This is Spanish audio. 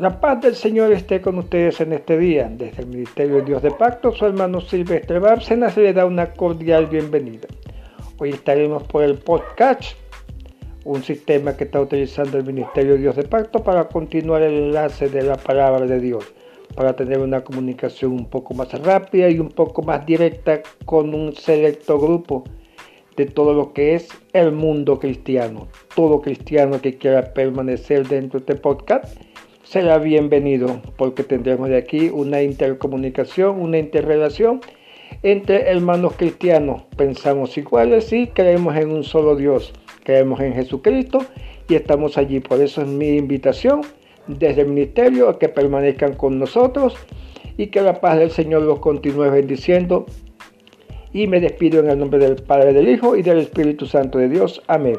La paz del Señor esté con ustedes en este día. Desde el Ministerio de Dios de Pacto, su hermano Silvestre Bárcenas le da una cordial bienvenida. Hoy estaremos por el podcast, un sistema que está utilizando el Ministerio de Dios de Pacto para continuar el enlace de la palabra de Dios, para tener una comunicación un poco más rápida y un poco más directa con un selecto grupo de todo lo que es el mundo cristiano. Todo cristiano que quiera permanecer dentro de este podcast será bienvenido porque tendremos de aquí una intercomunicación, una interrelación entre hermanos cristianos. Pensamos iguales y creemos en un solo Dios, creemos en Jesucristo y estamos allí. Por eso es mi invitación desde el ministerio a que permanezcan con nosotros y que la paz del Señor los continúe bendiciendo. Y me despido en el nombre del Padre, del Hijo y del Espíritu Santo de Dios. Amén.